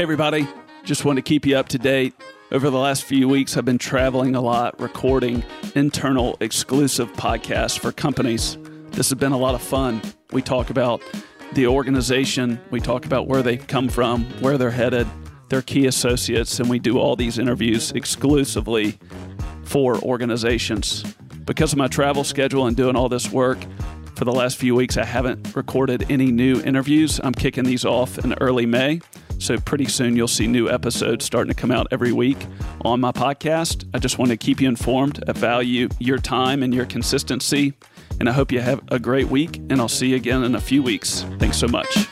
Hey, everybody. Just want to keep you up to date. Over the last few weeks, I've been traveling a lot, recording internal exclusive podcasts for companies. This has been a lot of fun. We talk about the organization, we talk about where they come from, where they're headed, their key associates, and we do all these interviews exclusively for organizations. Because of my travel schedule and doing all this work, for the last few weeks, I haven't recorded any new interviews. I'm kicking these off in early May. So, pretty soon, you'll see new episodes starting to come out every week on my podcast. I just want to keep you informed. I value your time and your consistency. And I hope you have a great week. And I'll see you again in a few weeks. Thanks so much.